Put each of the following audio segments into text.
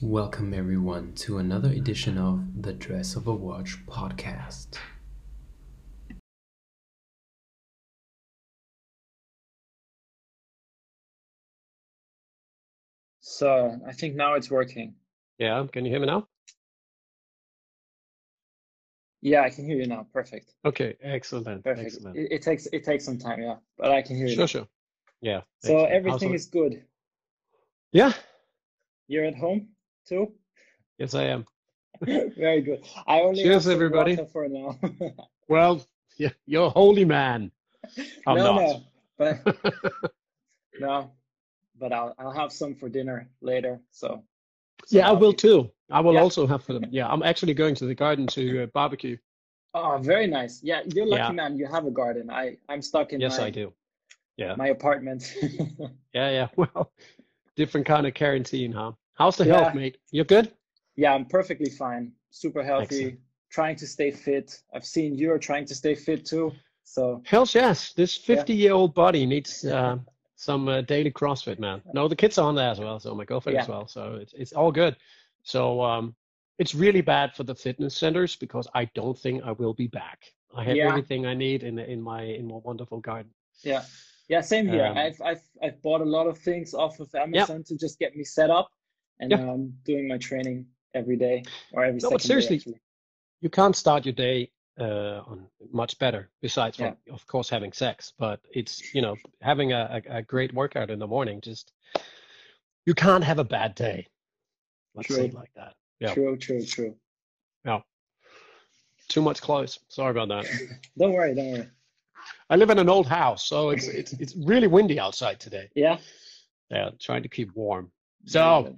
Welcome, everyone, to another edition of the Dress of a Watch podcast. So I think now it's working. Yeah, can you hear me now? Yeah, I can hear you now. Perfect. Okay, excellent, Perfect. excellent. It, it takes it takes some time, yeah, but I can hear you Sure, now. sure. Yeah. So excellent. How's everything it- is good. Yeah, You're at home too? yes, I am. Very good. I only Cheers, have everybody. for now. Well, yeah, you're a holy man. I'm no, not. no, but no, but I'll I'll have some for dinner later. So so yeah, I I'll will be- too. I will Yeah. also have for them. Yeah, I'm actually going to the garden to uh, barbecue. Oh, very nice. Yeah, you're lucky Yeah. man. You have a garden. I I'm stuck in Yes, my I do. Yeah, my apartment. yeah, yeah. Well, different kind of quarantine, huh? How's the Yeah. health, mate? You're good? Yeah, I'm perfectly fine. Super healthy. Excellent. Trying to stay fit. I've seen you're trying to stay fit too. So Hell's yes. This Yeah. 50 year old body needs uh, some uh, daily CrossFit, man. No, the kids are on there as well, so my girlfriend as well. So it's it's all good. So um, it's really bad for the fitness centers because I don't think I will be back. I have Yeah. everything I need in in my in my wonderful garden. yeah. Yeah, same here. Um, I've I've I've bought a lot of things off of Amazon to just get me set up and Yeah. um doing my training every day or every No, but second day seriously, actually. You can't start your day uh, on much better besides from, Yeah. of course, having sex. But it's you know having a, a, a great workout in the morning. Just you can't have a bad day. Let's say it like that. Yeah. True, true, true. Yeah. Too much clothes. Sorry about that. Don't worry, don't worry. I live in an old house, so it's it's it's really windy outside today. Yeah. Yeah, trying to keep warm. So.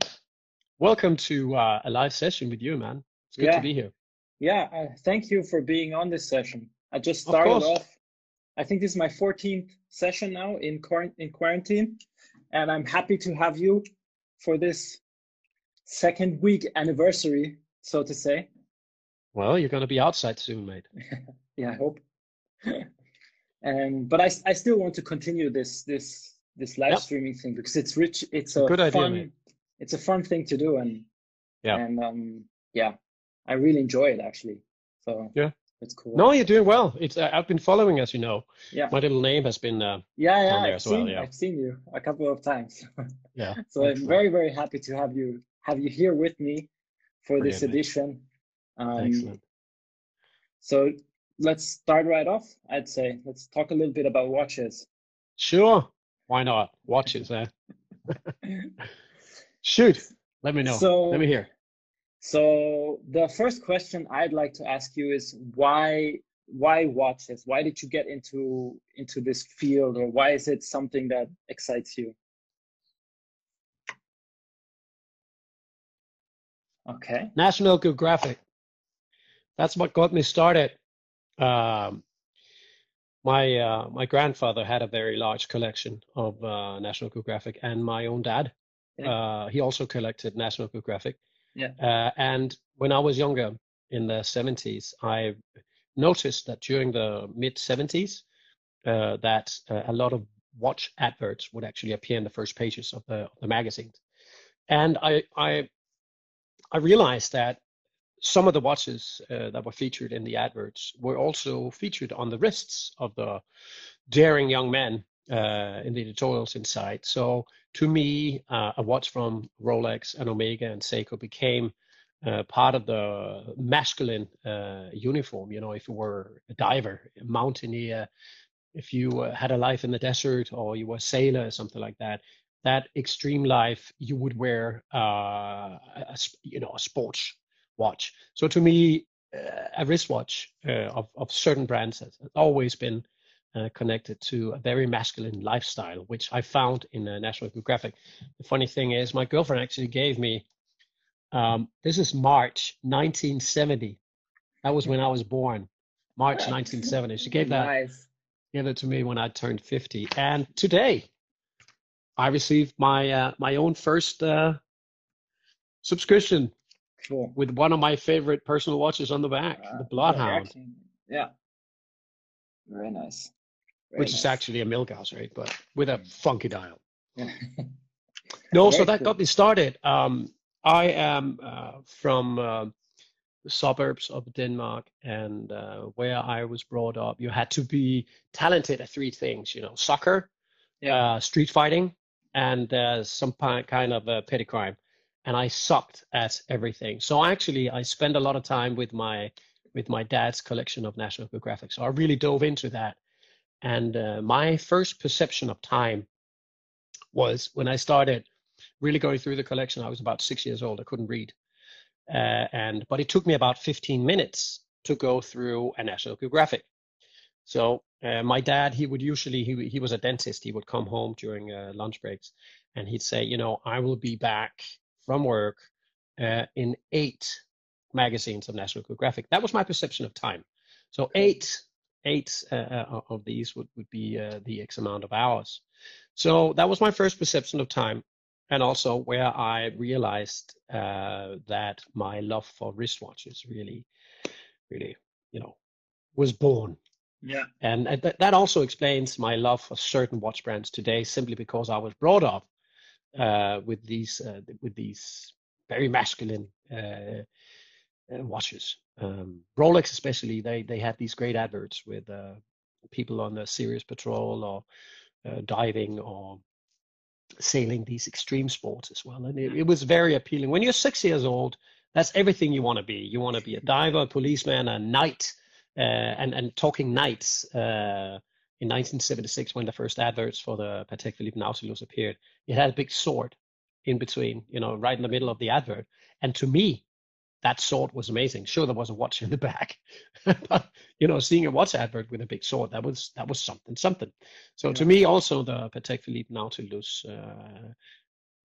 Welcome to uh, a live session with you, man. It's good Yeah. to be here. Yeah, uh, thank you for being on this session. I just Of started course. off. I think this is my 14th session now in quarant in quarantine, and I'm happy to have you for this second week anniversary, so to say. Well, you're gonna be outside soon, mate. Yeah, I hope. And but I, I still want to continue this this this live Yep. streaming thing because it's rich. It's a Good idea, fun. It's a fun thing to do, and Yeah. and um yeah, I really enjoy it actually. So Yeah. it's cool. No, you're doing well. It's uh, I've been following, as you know. Yeah. My little name has been uh, Yeah, yeah, there I've as well, seen, yeah. I've seen you a couple of times. yeah. So I'm very, very happy to have you have you here with me for this Brilliant, mate. edition. Um, Excellent. so let's start right off. I'd say let's talk a little bit about watches. Sure. Why not? Watches, eh? Shoot. Let me know. So- Let me hear. So the first question I'd like to ask you is why why watches? Why did you get into into this field, or why is it something that excites you? Okay. National Geographic. That's what got me started. Um, my uh, my grandfather had a very large collection of uh, National Geographic, and my own dad, Yeah. uh, he also collected National Geographic. Yeah. Uh, and when I was younger, in the 70s, I noticed that during the mid 70s, uh, that uh, a lot of watch adverts would actually appear in the first pages of the, of the magazines, and I I I realized that some of the watches uh, that were featured in the adverts were also featured on the wrists of the daring young men uh, in the editorials inside. So to me, uh, a watch from Rolex and Omega and Seiko became uh, part of the masculine uh, uniform. You know, if you were a diver, a mountaineer, if you uh, had a life in the desert or you were a sailor or something like that, that extreme life, you would wear, uh, a, you know, a sports watch. So to me, a wristwatch of, of certain brands has always been uh, connected to a very masculine lifestyle, which I found in uh, National Geographic. The funny thing is, my girlfriend actually gave me, um, this is March 1970. That was when I was born, March 1970. She gave that Nice. gave it to me when I turned 50. And today, I received my uh, my own first uh, subscription Cool. with one of my favorite personal watches on the back, Uh, the Bloodhound, Yeah. Very nice. Very which is actually a Milgauss, right? But with a funky dial. No, so that got me started. Um, I am uh, from uh, the suburbs of Denmark, and uh, where I was brought up, you had to be talented at three things. You know, soccer, Yeah. uh, street fighting, and uh, some kind of uh, petty crime. And I sucked at everything. So actually, I spent a lot of time with my with my dad's collection of National Geographic. So I really dove into that. And uh, my first perception of time was when I started really going through the collection. I was about six years old. I couldn't read, uh, and but it took me about 15 minutes to go through a National Geographic. So uh, my dad, he would usually he he was a dentist. He would come home during uh, lunch breaks, and he'd say, you know, I will be back from work uh, in eight magazines of National Geographic. That was my perception of time. So eight eight uh, uh, of these would would be uh, the X amount of hours. So that was my first perception of time, and also where I realized uh, that my love for wristwatches really, really, you know, was born. Yeah. And uh, that that also explains my love for certain watch brands today, simply because I was brought up uh, with these uh, with these very masculine uh, uh, watches. Um, Rolex, especially, they they had these great adverts with uh, people on the Sirius Patrol or uh, diving or sailing these extreme sports as well, and it, it was very appealing. When you're six years old, that's everything you want to be. You want to be a diver, a policeman, a knight, uh, and and talking knights. Uh, in 1976, when the first adverts for the Patek Philippe Nautilus appeared, it had a big sword in between, you know, right in the middle of the advert. And to me, that sword was amazing. Sure, there was a watch in the back, but you know, seeing a watch advert with a big sword, that was that was something, something. So to me, also the Patek Philippe Nautilus uh,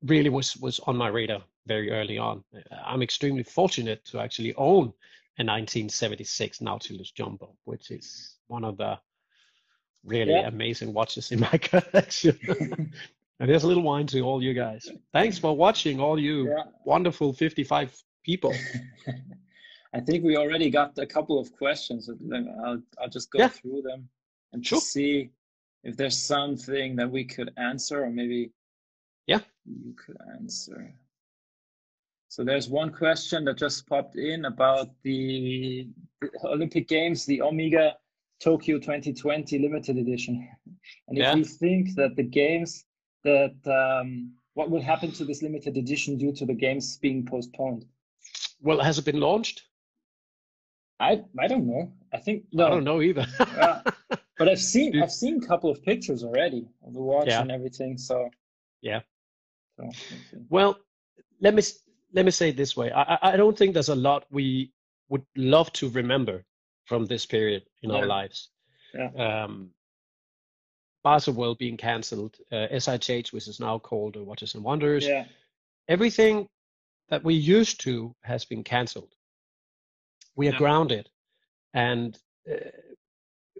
really was was on my radar very early on. I'm extremely fortunate to actually own a 1976 Nautilus Jumbo, which is one of the really Yeah. amazing watches in my collection. and here's a little wine to all you guys. Thanks for watching, all you Yeah. wonderful 55 people. I think we already got a couple of questions. I'll I'll just go Yeah. through them and Sure. just see if there's something that we could answer or maybe Yeah. you could answer. So there's one question that just popped in about the, the Olympic Games, the Omega Tokyo 2020 limited edition. And if Yeah. you think that the games that um, what will happen to this limited edition due to the games being postponed? Well, has it been launched? I I don't know. I think no. I don't know either. Yeah. But I've seen I've seen a couple of pictures already of the watch Yeah. and everything. So Yeah. So. Well, let me let me say it this way. I I- don't think there's a lot we would love to remember from this period in our lives. Yeah. Um, Baselworld being cancelled, uh, SIHH, which is now called uh, Watches and Wonders. yeah, Everything that we used to has been cancelled. We are Yeah. grounded, and uh,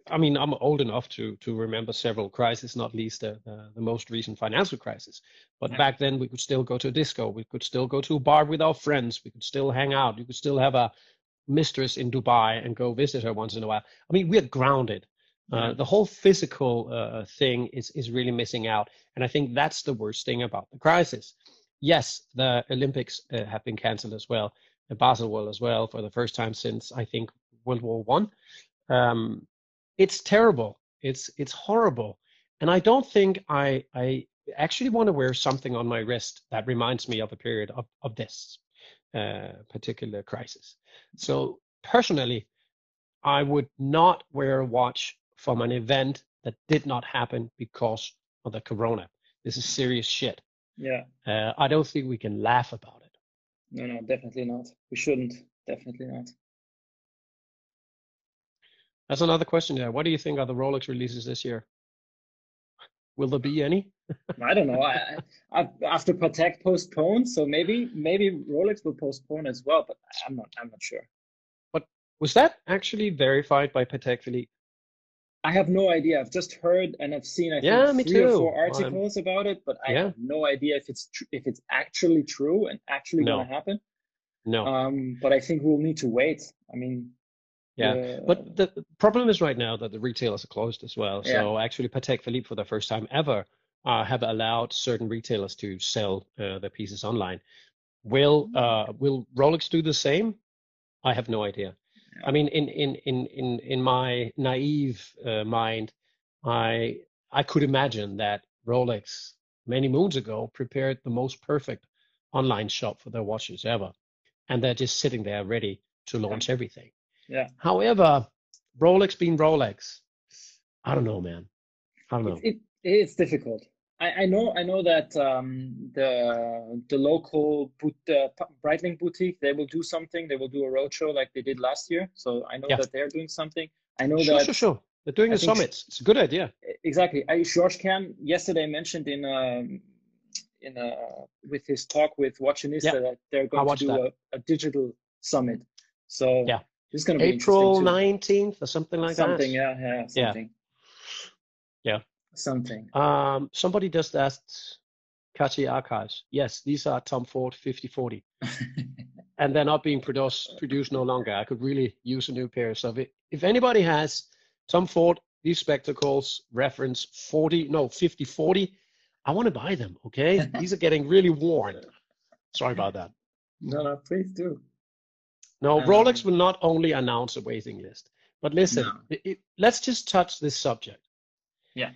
I mean, I'm old enough to to remember several crises, not least the the, the most recent financial crisis. But Yeah. back then, we could still go to a disco, we could still go to a bar with our friends, we could still hang out, you could still have a mistress in Dubai and go visit her once in a while. I mean, we're grounded. Uh, the whole physical uh, thing is is really missing out, and I think that's the worst thing about the crisis. Yes, the Olympics uh, have been cancelled as well, the Baselworld as well for the first time since I think World War One. Um, it's terrible. It's it's horrible, and I don't think I I actually want to wear something on my wrist that reminds me of a period of of this uh, particular crisis. So personally, I would not wear a watch from an event that did not happen because of the corona. This is serious shit. Yeah. Uh, I don't think we can laugh about it. No, no, definitely not. We shouldn't. Definitely not. That's another question there. What do you think are the Rolex releases this year? Will there be any? I don't know. I, I, after Patek postponed, so maybe maybe Rolex will postpone as well, but I'm not I'm not sure. But was that actually verified by Patek Philippe? I have no idea. I've just heard and I've seen I think Yeah, me three or four articles about it, but I Yeah. have no idea if it's tr- if it's actually true and actually No. going to happen. No. Um, but I think we'll need to wait. I mean, Yeah, uh, But the the problem is right now that the retailers are closed as well. Yeah. So actually, Patek Philippe, for the first time ever, uh, have allowed certain retailers to sell uh, their pieces online. Will uh, will Rolex do the same? I have no idea. I mean, in in in in in my naive uh, mind, I I could imagine that Rolex many moons ago prepared the most perfect online shop for their watches ever, and they're just sitting there ready to launch everything. Yeah. However, Rolex being Rolex, I don't know, man. I don't know. It, it, it's difficult. I, I know I know that um, the the local boot, uh, Breitling boutique they will do something. They will do a roadshow like they did last year. So I know Yeah. that they're doing something. I know Sure, that sure, sure. They're doing I the summits. It's a good idea. exactly. I Georges Kern yesterday mentioned in um in a with his talk with Watchanista Yeah. that they're going to do a, a digital summit. So Yeah. is going to be April 19th or something like something, that. yeah, yeah, Yeah. something. Yeah. Something. Um, somebody just asked Kachi Archives. Yes, these are Tom Ford 5040. and they're not being produced produced no longer. I could really use a new pair. So if, it, if anybody has Tom Ford, these spectacles reference 40, no, 5040, I want to buy them, okay? these are getting really worn. Sorry about that. no, no, please do. No, Um, Rolex will not only announce a waiting list, but listen, No. it- it- let's just touch this subject. Yeah.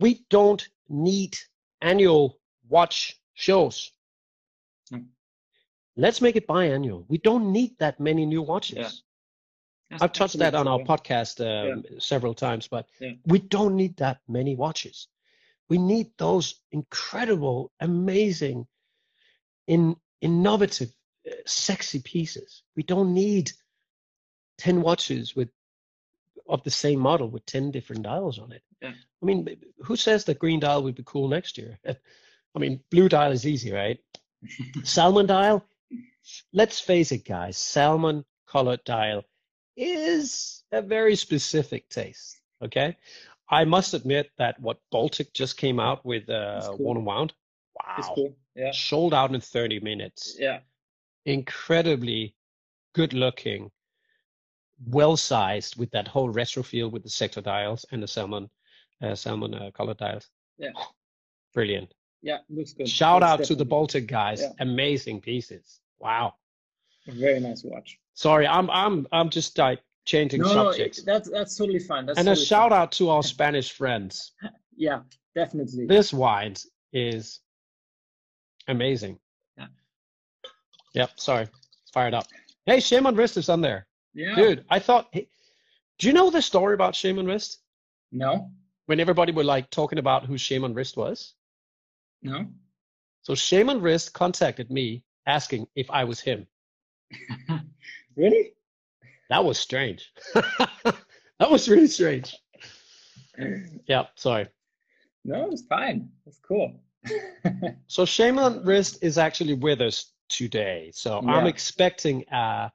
We don't need annual watch shows. No. Let's make it biannual. We don't need that many new watches. Yeah. I've touched that on our podcast um, several times, but Yeah. we don't need that many watches. We need those incredible, amazing, in, innovative, uh, sexy pieces. We don't need 10 watches with of the same model with 10 different dials on it. Yeah. I mean, who says that green dial would be cool next year? I mean, blue dial is easy, right? Salmon dial, let's face it, guys, salmon colored dial is a very specific taste. Okay. I must admit that what Baltic just came out with uh, cool. one wound, It's wow, cool. Yeah. sold out in 30 minutes. Yeah. Incredibly good looking, well sized with that whole retro feel with the sector dials and the salmon, uh, salmon uh, color dials. Yeah. Brilliant. Yeah. Looks good. Shout Looks out to the Baltic guys. Yeah. Amazing pieces. Wow. a Very nice watch. Sorry, I'm I'm I'm just like changing No, no, subjects. it, that's that's totally fine. That's and a shout fine. out to our Spanish friends. Yeah, definitely. This wine is amazing. Yeah. Yep, sorry. Fired up. Hey, Shame on Wrist is on there. Yeah. Dude, I thought hey, do you know the story about Shame on Wrist? No. When everybody were like talking about who Shame on Wrist was? No. So Shame on Wrist contacted me asking if I was him. really? That was strange. that was really strange. Yeah, sorry. No, it's fine. It's cool. So Shame on Wrist is actually with us today. So I'm Yeah. expecting uh,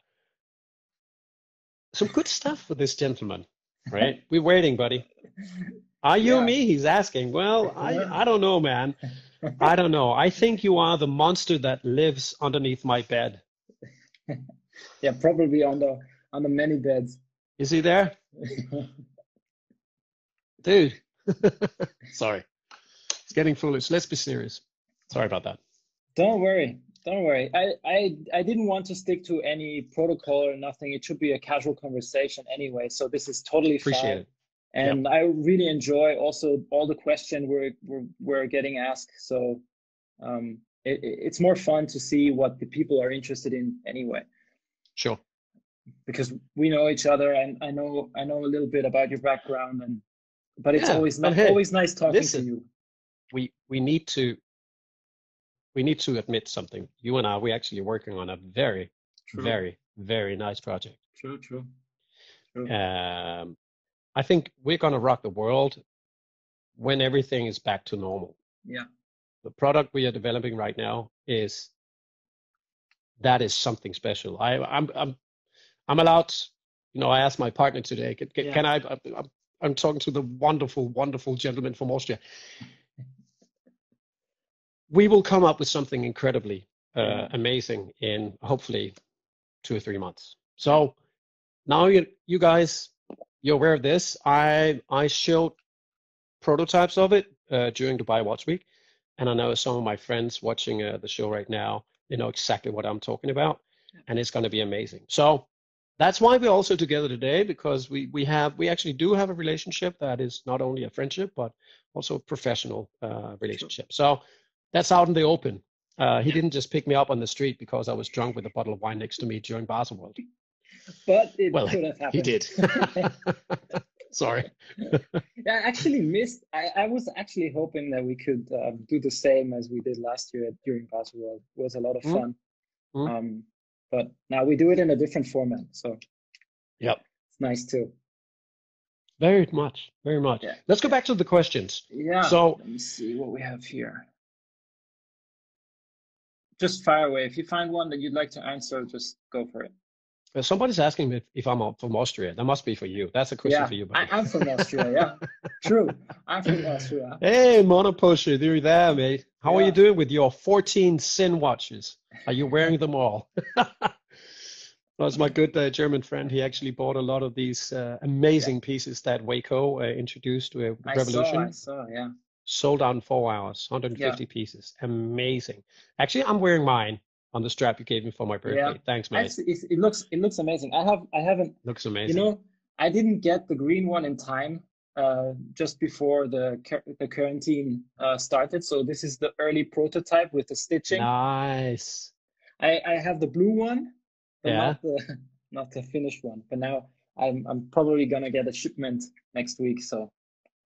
some good stuff for this gentleman, right? We're waiting, buddy. Are you Yeah. me? He's asking. Well, I, I don't know, man. I don't know. I think you are the monster that lives underneath my bed. yeah, probably under under many beds. Is he there? Dude. Sorry. It's getting foolish. Let's be serious. Sorry about that. Don't worry. Don't worry. I, I I didn't want to stick to any protocol or nothing. It should be a casual conversation anyway. So this is totally Appreciate fine. it. And I really enjoy also all the questions we're we're, we're getting asked. So um, it, it- it's more fun to see what the people are interested in anyway. Sure. because we know each other and I know I know a little bit about your background and but it's Yeah, always but not hey, always nice talking listen. to you. we we need to we need to admit something. You and I, we're actually working on a very, very, very nice project. true, true. true. Um, I think we're gonna rock the world when everything is back to normal. Yeah. The product we are developing right now is that is something special. I, I'm I'm I'm allowed. You know, I asked my partner today. Can, can, Yeah. can I? I'm, I'm talking to the wonderful, wonderful gentleman from Austria. We will come up with something incredibly uh, amazing in hopefully two or three months. So now you you guys you're aware of this. I I showed prototypes of it uh, during Dubai Watch Week, and I know some of my friends watching uh, the show right now they know exactly what I'm talking about, and it's going to be amazing. So that's why we're also together today because we we have we actually do have a relationship that is not only a friendship but also a professional uh, relationship. So that's out in the open. Uh, he didn't just pick me up on the street because I was drunk with a bottle of wine next to me during Baselworld. But it Well, could have happened. He did. Sorry. I actually missed. I, I was actually hoping that we could um, do the same as we did last year at- during Baselworld. It was a lot of Mm. fun. Mm. Um, but now we do it in a different format, so Yep. it's nice too. Very much. Very much. Yeah. Let's go back to the questions. Yeah. So- let me see what we have here. Just fire away. If you find one that you'd like to answer, just go for it. Somebody's asking me if, I'm from Austria. That must be for you. That's a question yeah, for you, I, buddy. I'm from Austria. Yeah, true. I'm from Austria. Hey, Monopusher, you're there, mate. How are you doing with your 14 Sinn watches? Are you wearing them all? That's my good uh, German friend. He actually bought a lot of these uh, amazing pieces that Waco uh, introduced to uh, I Revolution. saw. I saw. Yeah. Sold out in four hours, 150 pieces. Amazing. Actually, I'm wearing mine on the strap you gave me for my birthday. Yeah. Thanks, mate. It, looks. It looks amazing. I have. I haven't Looks amazing. You know, I didn't get the green one in time, uh, just before the the quarantine uh, started. So this is the early prototype with the stitching. nice. I, I have the blue one, but Yeah. not the not the finished one. But now I'm I'm probably gonna get a shipment next week, so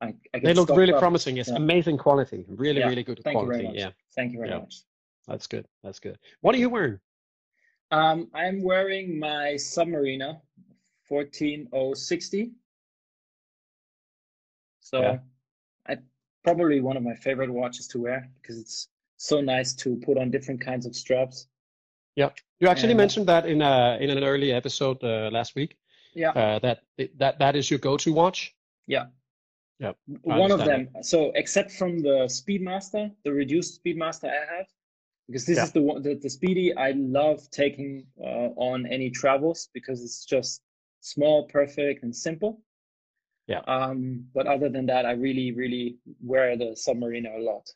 I I They look really up. promising. Yes, Yeah. amazing quality. Really, Yeah. really good Thank you quality. very much. Yeah, Thank you very Yeah. much. that's good. That's good. What are you wearing? Um, I'm wearing my Submariner 14060. So Yeah. I probably one of my favorite watches to wear because it's so nice to put on different kinds of straps. Yeah, you actually And- mentioned that in a in an early episode uh, last week. Yeah. Uh, that that that is your go-to watch. I one of them. So except from the Speedmaster, the reduced Speedmaster I have, because this Yeah. is the one the, the Speedy I love taking uh, on any travels because it's just small, perfect, and simple. Yeah. Um, but other than that, I really, really wear the Submariner a lot.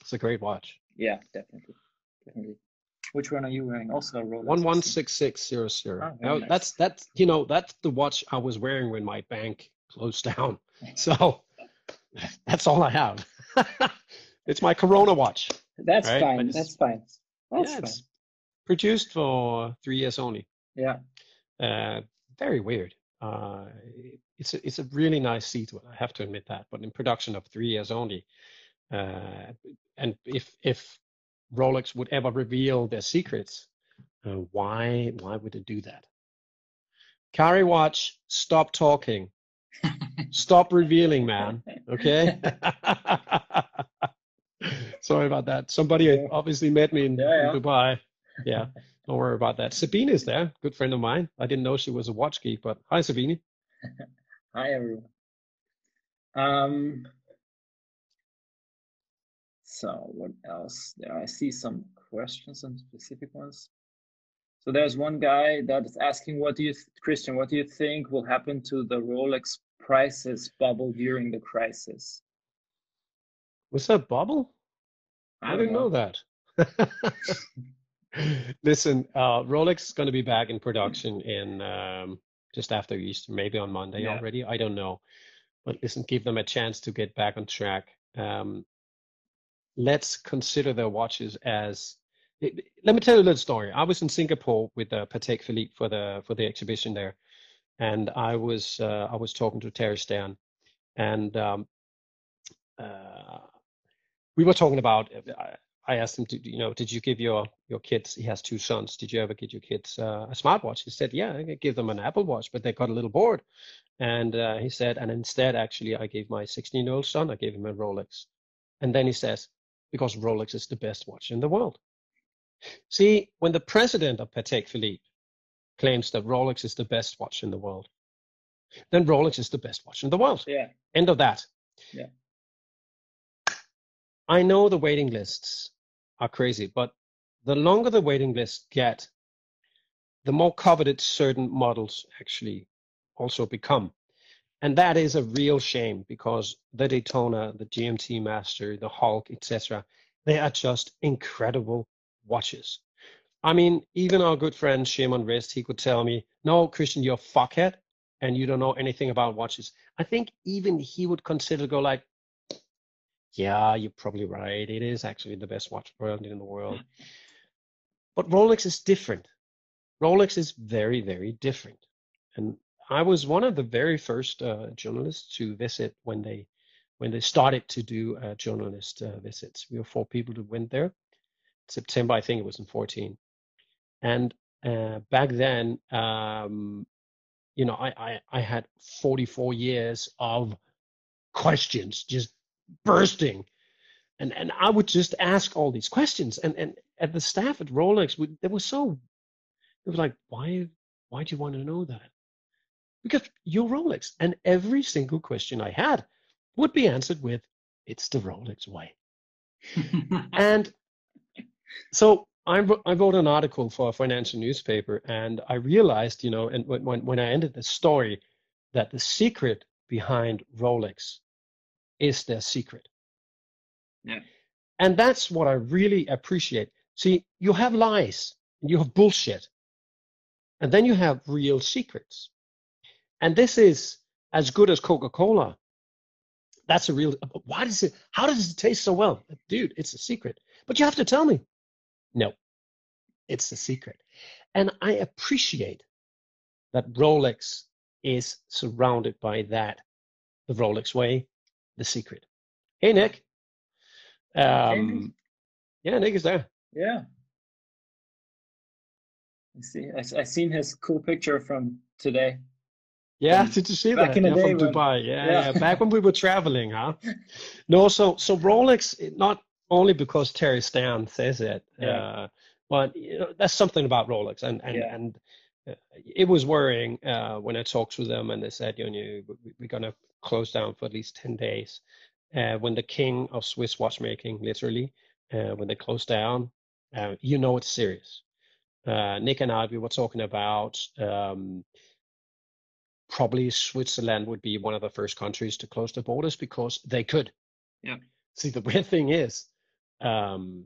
It's a great watch. Yeah, definitely, definitely. Which one are you wearing? Also a Rolex. One one six six zero zero. Oh, nice. that's that's you know that's the watch I was wearing when my bank closed down. So that's all I have. it's my Corona watch. That's right, fine. That's fine. That's yeah, fine. produced for three years only. Yeah. Uh, very weird. Uh, it's a, it's a really nice seat. I have to admit that. But in production of three years only, uh, and if if Rolex would ever reveal their secrets, uh, why why would it do that? Carry watch, stop talking, stop revealing, man. Okay. Sorry about that. Somebody Yeah. obviously met me in, Yeah, in. Dubai. Yeah. Don't worry about that. Sabine is there, good friend of mine. I didn't know she was a watch geek, but hi, Sabine. Hi everyone. Um, so what else? There, I see some questions, some specific ones. So there's one guy that is asking, "What do you, Kristian? What do you think will happen to the Rolex prices bubble during the crisis?" Was that bubble? I, don't didn't know, that. Listen, uh, Rolex is going to be back in production in um, just after Easter, maybe on Monday Yeah. already. I don't know. But listen, give them a chance to get back on track. Um, let's consider their watches as. let me tell you a little story. I was in Singapore with uh, Patek Philippe for the for the exhibition there, and I was uh, I was talking to Thierry Stern, and um, uh, we were talking about. I, I asked him, to, you know, did you give your your kids? He has two sons. Did you ever get your kids uh, a smartwatch? He said, yeah, I give them an Apple Watch, but they got a little bored. And uh, he said, and instead, actually, I gave my 16 year old son, I gave him a Rolex. And then he says, because Rolex is the best watch in the world. See, when the president of Patek Philippe claims that Rolex is the best watch in the world, then Rolex is the best watch in the world. Yeah. End of that. Yeah. I know the waiting lists are crazy, but the longer the waiting lists get, the more coveted certain models actually also become. And that is a real shame because the Daytona, the GMT Master, the Hulk, etc., they are just incredible watches. I mean, even our good friend Shame on Wrist, he could tell me, "No, Kristian, you're a fuckhead, and you don't know anything about watches." I think even he would consider go like, "Yeah, you're probably right. It is actually the best watch brand in the world." But Rolex is different. Rolex is very, very different. And I was one of the very first uh, journalists to visit when they when they started to do uh, journalist uh, visits. We were four people who went there. September, I think it was in 14. And uh, back then, um, you know, I, I, I had 44 years of questions just bursting. And, and I would just ask all these questions. And, and at the staff at Rolex, we, they were so, it was like, why, why do you want to know that? Because you're Rolex. And every single question I had would be answered with, it's the Rolex way. and so I, I wrote an article for a financial newspaper and I realized, you know, and when, when I ended the story, that the secret behind Rolex is their secret. Yeah. And that's what I really appreciate. See, you have lies and you have bullshit, and then you have real secrets. And this is as good as Coca Cola. That's a real. Why does it? How does it taste so well, dude? It's a secret. But you have to tell me. No, it's a secret. And I appreciate that Rolex is surrounded by that, the Rolex way, the secret. Hey, Nick. Um, yeah, Nick is there. Yeah. I see. I, I seen his cool picture from today. Yeah, did you see back that? in the yeah, day from when- Dubai. Yeah, yeah. yeah, back when we were traveling, huh? No, so so Rolex, not only because Thierry Stern says it, Yeah. uh, but you know, that's something about Rolex, and and Yeah. and uh, it was worrying uh, when I talked to them, and they said, you know, we- we're gonna close down for at least ten days. Uh, when the king of Swiss watchmaking, literally, uh, when they closed down, uh, you know it's serious. Uh, Nick and I, we were talking about. Um, probably Switzerland would be one of the first countries to close the borders because they could. Yeah. See, the weird thing is, um,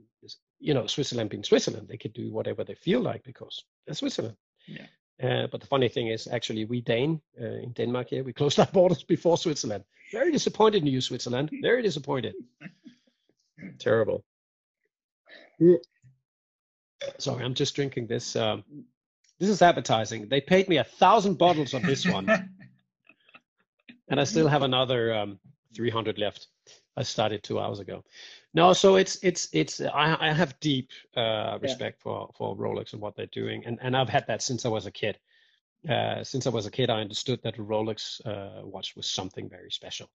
you know, Switzerland being Switzerland, they could do whatever they feel like because they're Switzerland. Yeah. Uh, but the funny thing is, actually, we Dane uh, in Denmark here, we closed our borders before Switzerland. Very disappointed in you, Switzerland. Very disappointed. Terrible. Sorry, I'm just drinking this. Um, this is advertising. They paid me a thousand bottles of this one. and I still have another um, 300 left. I started two hours ago. No, so it's it's it's I, I have deep uh, respect for for Rolex and what they're doing, and and I've had that since I was a kid. Uh, since I was a kid, I understood that a Rolex uh, watch was something very special.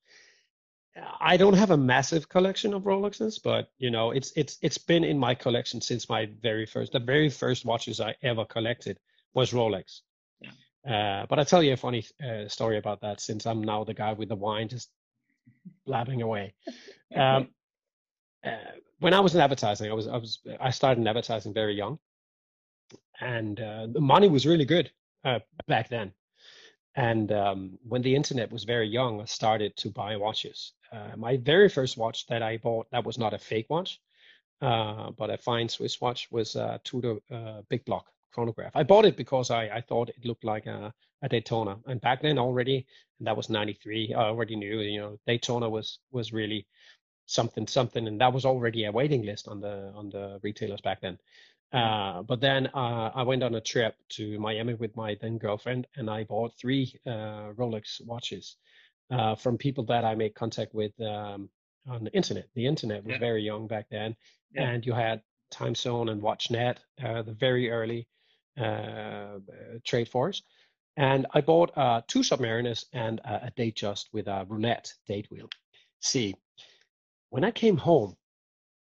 I don't have a massive collection of Rolexes, but you know, it's it's it's been in my collection since my very first. The very first watches I ever collected was Rolex. Uh, but I'll tell you a funny uh, story about that since I'm now the guy with the wine just blabbing away. Um, uh, when I was in advertising, I was I was I started in advertising very young, and uh, the money was really good uh, back then. And um, when the internet was very young, I started to buy watches. Uh, my very first watch that I bought that was not a fake watch, uh, but a fine Swiss watch was a Tudor uh, Big Block chronograph. I bought it because I, I thought it looked like a, a Daytona, and back then already, and that was '93. I already knew, you know, Daytona was was really something something, and that was already a waiting list on the on the retailers back then. Uh, but then uh, I went on a trip to Miami with my then girlfriend, and I bought three uh, Rolex watches uh, from people that I made contact with um, on the internet. The internet was Yeah. very young back then, Yeah. and you had Time Zone and WatchNet, uh, the very early uh, trade force. And I bought uh, two Submariners and a, a Datejust with a brunette date wheel. See, when I came home,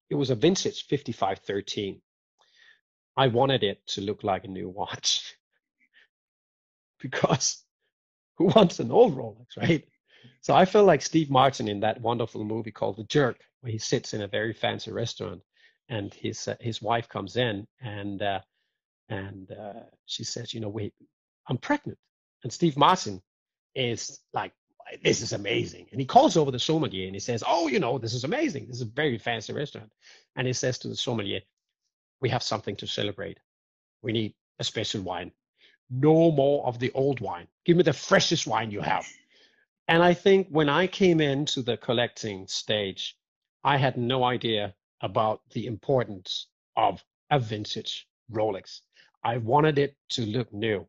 it was a vintage 5513. I wanted it to look like a new watch because who wants an old Rolex, right? So I felt like Steve Martin in that wonderful movie called The Jerk, where he sits in a very fancy restaurant and his uh, his wife comes in and uh, and uh, she says, you know, wait, I'm pregnant, and Steve Martin is like, this is amazing, and he calls over the sommelier and he says, oh, you know, this is amazing, this is a very fancy restaurant, and he says to the sommelier, we have something to celebrate. we need a special wine. No more of the old wine. Give me the freshest wine you have. And I think when I came into the collecting stage, I had no idea about the importance of a vintage Rolex. I wanted it to look new.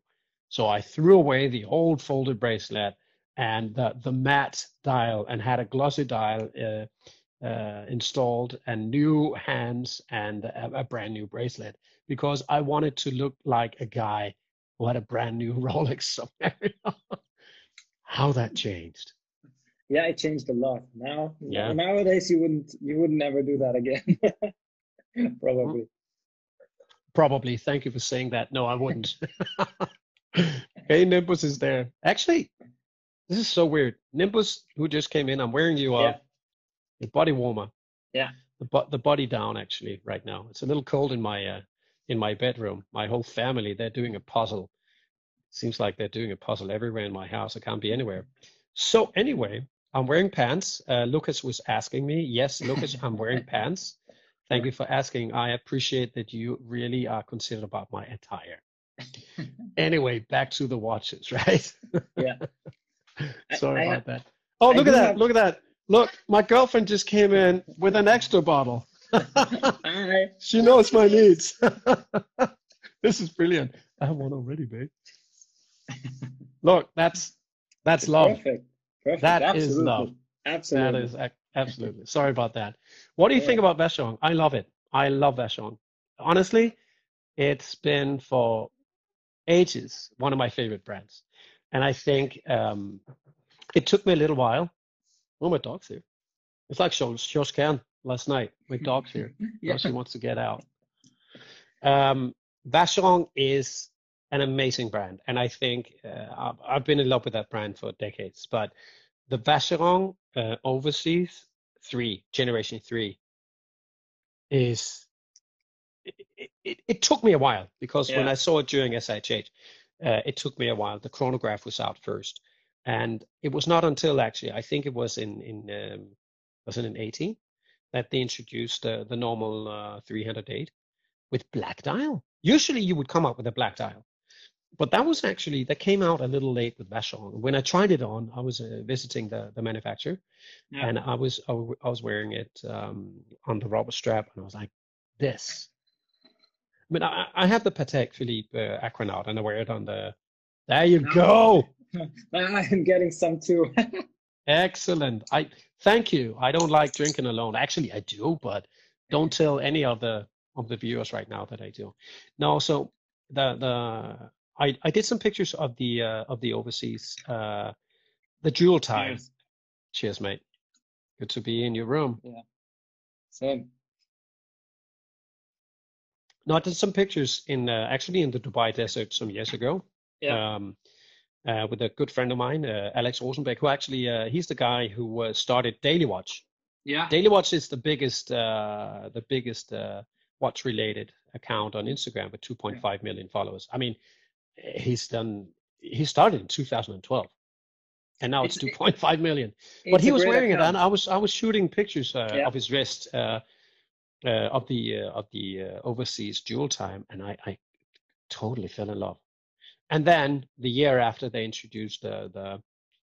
So I threw away the old folded bracelet and the, the matte dial and had a glossy dial uh, uh, installed and new hands and a, a, brand new bracelet because I wanted to look like a guy who had a brand new Rolex somewhere. How that changed. Yeah, it changed a lot. Now, yeah. nowadays you wouldn't you would never do that again. Probably. Probably. Thank you for saying that. No, I wouldn't. hey, Nimbus is there. Actually, this is so weird. Nimbus, who just came in, I'm wearing you a, yeah. body warmer. Yeah. The the body down actually right now. It's a little cold in my uh, in my bedroom. My whole family they're doing a puzzle. Seems like they're doing a puzzle everywhere in my house. I can't be anywhere. So anyway, I'm wearing pants. Uh, Lucas was asking me. Yes, Lucas, I'm wearing pants. Thank you for asking. I appreciate that you really are considerate about my attire. anyway, back to the watches, right? yeah. Sorry about that. Oh, look at that. Look at that. Look, my girlfriend just came in with an extra bottle. she knows my needs. this is brilliant. I have one already, babe. Look, that's that's love. Perfect. Perfect. That Absolutely. is love. Absolutely. That is absolutely. Sorry about that. What do you yeah. think about Vacheron? I love it. I love Vacheron. Honestly, it's been for ages one of my favorite brands. And I think um, it took me a little while. Oh, my dog's here. It's like Georges Kern last night. My dog's here. yeah. She wants to get out. Um, Vacheron is an amazing brand. And I think uh, I've been in love with that brand for decades. But the Vacheron uh, Overseas 3, Generation 3, is. It, it, it, took me a while because yeah. when I saw it during SIHH, uh, it took me a while. The chronograph was out first, and it was not until actually I think it was in in um, was it in 18 that they introduced uh, the normal uh, 308 with black dial. Usually you would come up with a black dial, but that was actually that came out a little late with Vacheron. When I tried it on, I was uh, visiting the the manufacturer, yeah. and I was I, was wearing it um, on the rubber strap, and I was like, this I mean, I, I have the Patek Philippe uh, Aquanaut, and I wear it on the. There you go. I'm getting some too. Excellent. I thank you. I don't like drinking alone. Actually, I do, but don't tell any of the of the viewers right now that I do. No, so the the I I did some pictures of the uh, of the overseas uh the dual time. Cheers. Cheers, mate. Good to be in your room. Yeah. Same. No, I did some pictures in uh, actually in the Dubai desert some years ago. Yeah. Um, uh, with a good friend of mine, uh, Alex Rosenbeck, who actually uh, he's the guy who uh, started Daily Watch. Yeah. Daily Watch is the biggest uh, the biggest watch related account on Instagram with 2.5 yeah. million followers. I mean, he's done. He started in 2012 and now it's, it's 2.5 million. But he was wearing account. it, and I was I was shooting pictures uh, yeah. of his wrist, uh, of the uh, of the uh, overseas dual time, and I, I totally fell in love. And then the year after, they introduced the the,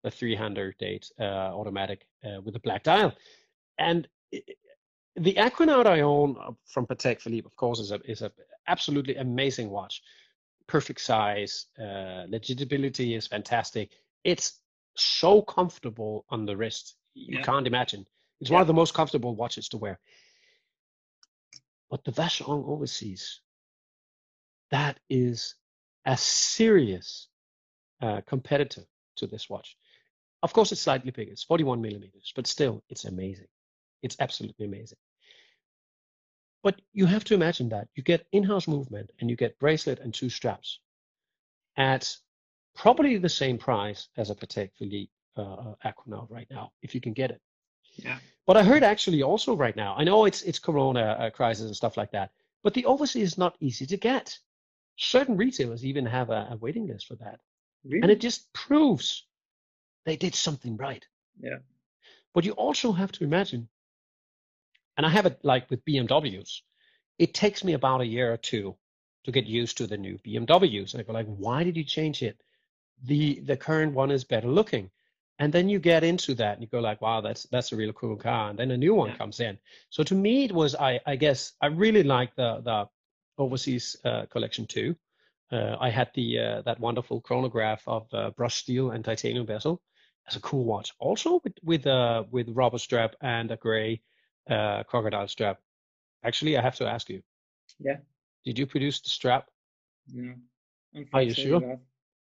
the 300 date uh, automatic uh, with the black dial, and it, the Aquanaut I own uh, from Patek Philippe, of course, is a is a absolutely amazing watch. Perfect size, legibility is fantastic. It's so comfortable on the wrist. You yeah. can't imagine. It's yeah. one of the most comfortable watches to wear. But the Vacheron Overseas, that is a serious uh, competitor to this watch. Of course, it's slightly bigger. It's 41 millimeters, but still, it's amazing. It's absolutely amazing. But you have to imagine that you get in-house movement and you get bracelet and two straps at probably the same price as a Patek Philippe uh, Aquanaut right now, if you can get it. Yeah. But I heard actually also right now, I know it's it's Corona uh, crisis and stuff like that, but the overseas is not easy to get. Certain retailers even have a, a waiting list for that, really? and it just proves they did something right. Yeah. But you also have to imagine, and I have it like with BMWs, it takes me about a year or two to get used to the new BMWs. And I go like, why did you change it? The the current one is better looking. And then you get into that and you go like, wow, that's that's a really cool car. And then a new one Yeah. comes in. So to me, it was I I guess I really like the the overseas uh, collection too. Uh, I had the uh, that wonderful chronograph of uh, brushed steel and titanium bezel. That's a cool watch. Also with with uh with rubber strap and a gray uh, crocodile strap. Actually, I have to ask you. Yeah. Did you produce the strap? No. Are you sure?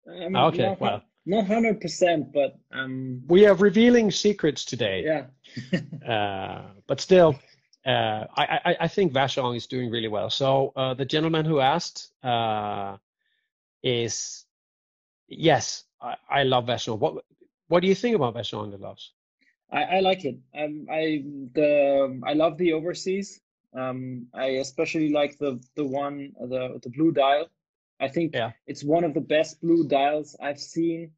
I mean, Okay, not, well. Not hundred percent, but um, We are revealing secrets today. yeah, Uh, but still, uh, I, I, I think Vacheron is doing really well. So uh, the gentleman who asked uh, is yes, I, I love Vacheron. What what do you think about Vacheron the loves? I, I like it. Um, I the I love the overseas. Um, I especially like the the one the the blue dial. I think Yeah. it's one of the best blue dials I've seen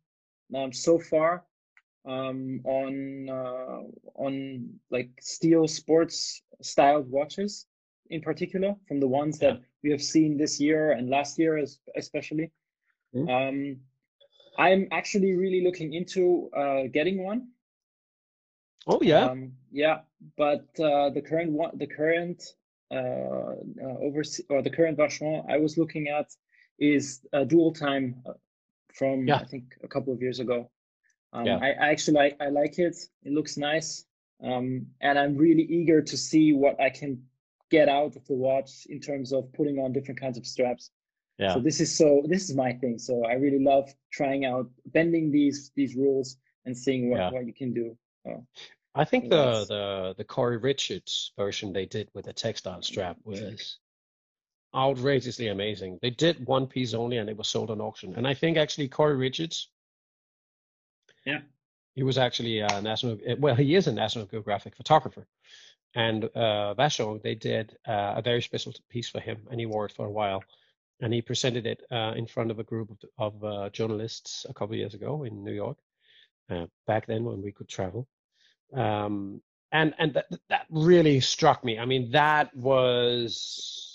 um, so far um, on uh, on like steel sports styled watches in particular from the ones that we have seen this year and last year as, especially. Mhm. Um, I'm actually really looking into uh, getting one. Oh yeah, Um, yeah, but uh, the current one, the current uh, uh, overse or the current Vacheron I was looking at is a dual time uh, from Yeah. I think a couple of years ago. Um, Yeah. I, I actually like I like it. It looks nice, um, and I'm really eager to see what I can get out of the watch in terms of putting on different kinds of straps. yeah. So this is so this is my thing. So I really love trying out bending these these rules and seeing what, Yeah. what you can do. I think the the the Corey Richards version they did with the textile strap was outrageously amazing. They did one piece only and it was sold on auction. And I think actually Corey Richards, Yeah. he was actually a national eh, well he is a National Geographic photographer. And uh, Vacheron, they did uh, a very special piece for him, and he wore it for a while. And he presented it uh, in front of a group of, of uh, journalists a couple of years ago in New York. Uh, back then, when we could travel, um, and and that that really struck me. I mean, that was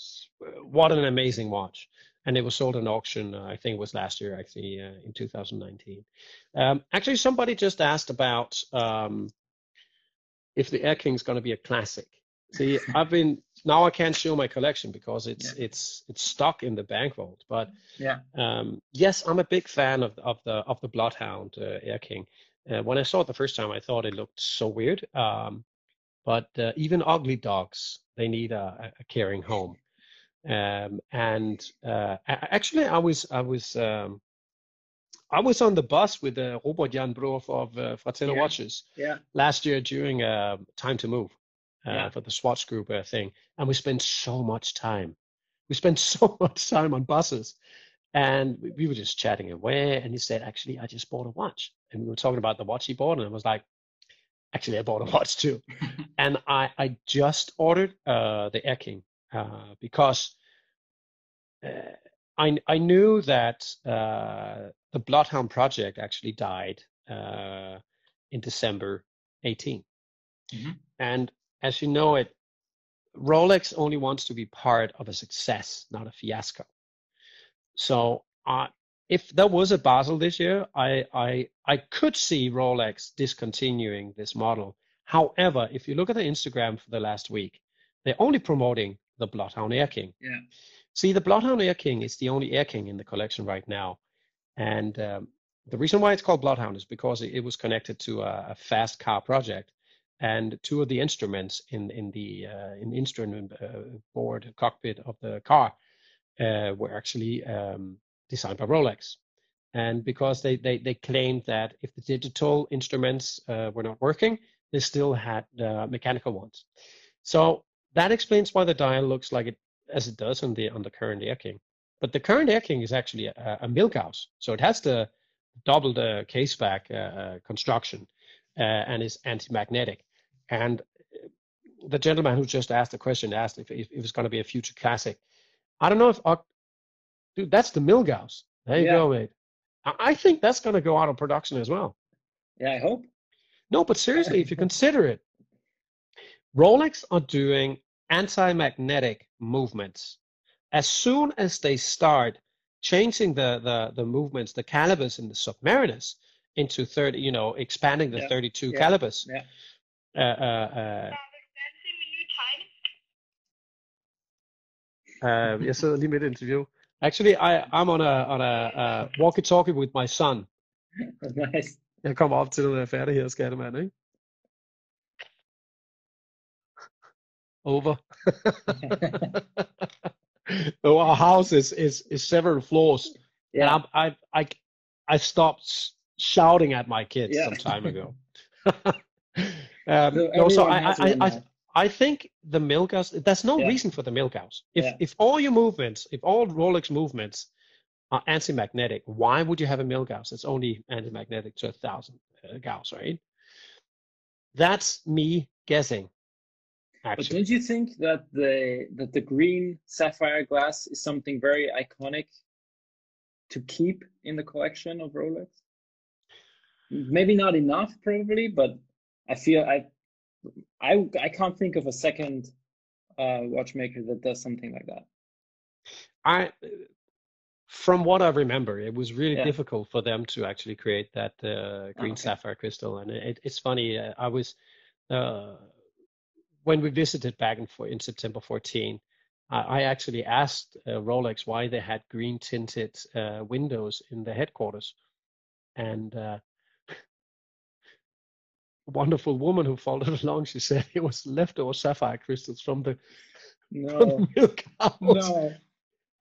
what an amazing watch, and it was sold at auction. Uh, I think it was last year, actually, uh, in 2019. Um, actually, somebody just asked about um, if the Air King is going to be a classic. See, I've been now I can't show my collection because it's it's it's stuck in the bank vault. But Yeah. um, yes, I'm a big fan of of the of the Bloodhound uh, Air King. Uh, when I saw it the first time, I thought it looked so weird. Um, but uh, even ugly dogs, they need a, a caring home. Um, and uh, actually, I was I was um, I was on the bus with uh, Robert Jan Broer of uh, Fratello Yeah. Watches Yeah. last year during uh, Time to Move uh, Yeah. for the Swatch Group uh, thing, and we spent so much time. We spent so much time on buses, and we, we were just chatting away. And he said, "Actually, I just bought a watch," and we were talking about the watch he bought, and I was like, "Actually, I bought a watch too." and I I just ordered uh, the Air King uh, because uh, I I knew that uh, the Bloodhound project actually died uh, in December 18. Mhm. And as you know it, Rolex only wants to be part of a success, not a fiasco. So if there was a Basel this year, I, I I could see Rolex discontinuing this model. However, if you look at the Instagram for the last week, they're only promoting the Bloodhound Air King. Yeah. See, the Bloodhound Air King is the only Air King in the collection right now, and um, the reason why it's called Bloodhound is because it, was connected to a, a fast car project, and two of the instruments in in the uh, in instrument uh, board cockpit of the car uh, were actually um, designed by Rolex. And because they, they, they claimed that if the digital instruments uh, were not working, they still had uh, mechanical ones. So that explains why the dial looks like it as it does on the on the current Air King. But the current Air King is actually a, a Milgauss, so it has the double the case back uh, uh, construction uh, and is anti-magnetic. And uh, the gentleman who just asked the question asked if, if it was going to be a future classic. I don't know if uh, dude, that's the Milgauss. There you Yeah. go, mate. I, I think that's going to go out of production as well. Yeah, I hope. No, but seriously, if you consider it, Rolex are doing anti-magnetic movements as soon as they start changing the the the movements, the calibers in the Submariners into 30, you know, expanding the Yeah. 32 Yeah. calibers. Yeah. Uh, uh, uh, uh, jeg sidder lige midt i interview. Actually, I, I'm on a, on a uh, walkie-talkie with my son. nice. Jeg kommer op til, når jeg er færdig her, skattemand, ikke? Over. oh, our house is, is, is several floors. And yeah. I'm, I, I, I stopped shouting at my kids Yeah. some time ago. um, So no, so I, I, I. I think the Milgauss, there's no Yeah. reason for the Milgauss. If, Yeah. if all your movements, if all Rolex movements are anti-magnetic, why would you have a Milgauss? It's only anti-magnetic to a thousand uh, Gauss, right? That's me guessing. But don't you think that the that the green sapphire glass is something very iconic to keep in the collection of Rolex? Maybe not enough, probably, but I feel I I I can't think of a second uh, watchmaker that does something like that. I, from what I remember, it was really Yeah. difficult for them to actually create that uh, green okay. sapphire crystal. And it, it's funny. Uh, I was uh, when we visited back in, for, in September 14. I, I actually asked uh, Rolex why they had green tinted uh, windows in the headquarters, and uh, a wonderful woman who followed along. She said it was leftover sapphire crystals from the, from No, the milk house. no.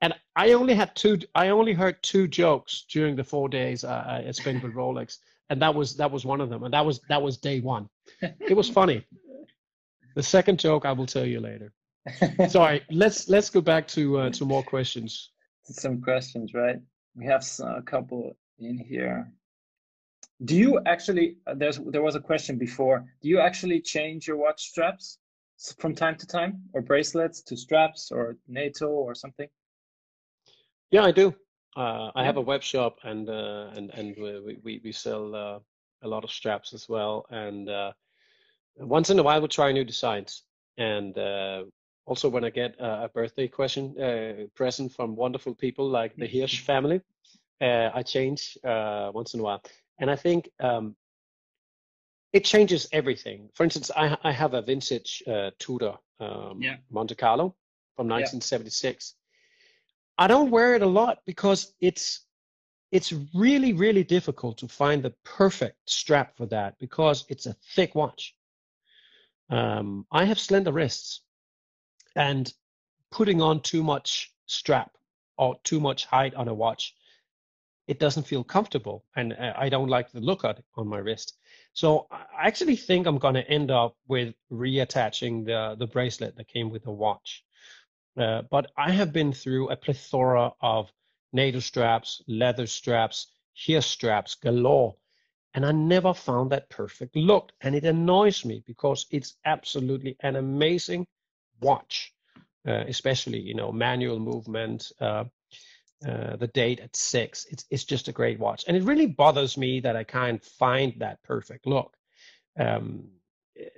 And I only had two. I only heard two jokes during the four days I, I spent with Rolex, and that was that was one of them. And that was that was day one. It was funny. The second joke I will tell you later. Sorry. Let's let's go back to uh, to more questions. Some questions, right? We have a couple in here. Do you actually? uh, There's there was a question before. Do you actually change your watch straps from time to time, or bracelets to straps, or NATO, or something? Yeah, I do. Uh, I have a web shop, and uh, and and we we we sell uh, a lot of straps as well. And uh, once in a while, we try new designs. And uh, also, when I get a, a birthday question uh, present from wonderful people like the Hirsch family, uh, I change uh, once in a while. And I think um, it changes everything. For instance, I I have a vintage uh, Tudor um, Yeah. Monte Carlo from 1976. I don't wear it a lot because it's it's really really difficult to find the perfect strap for that because it's a thick watch. Um, I have slender wrists, and putting on too much strap or too much height on a watch, it doesn't feel comfortable, and uh, I don't like the look of it on my wrist. So I actually think I'm going to end up with reattaching the the bracelet that came with the watch. Uh, but I have been through a plethora of NATO straps, leather straps, here straps galore, and I never found that perfect look. And it annoys me because it's absolutely an amazing watch, uh, especially you know manual movement, uh, uh, the date at six. It's it's just a great watch, and it really bothers me that I can't find that perfect look. Um,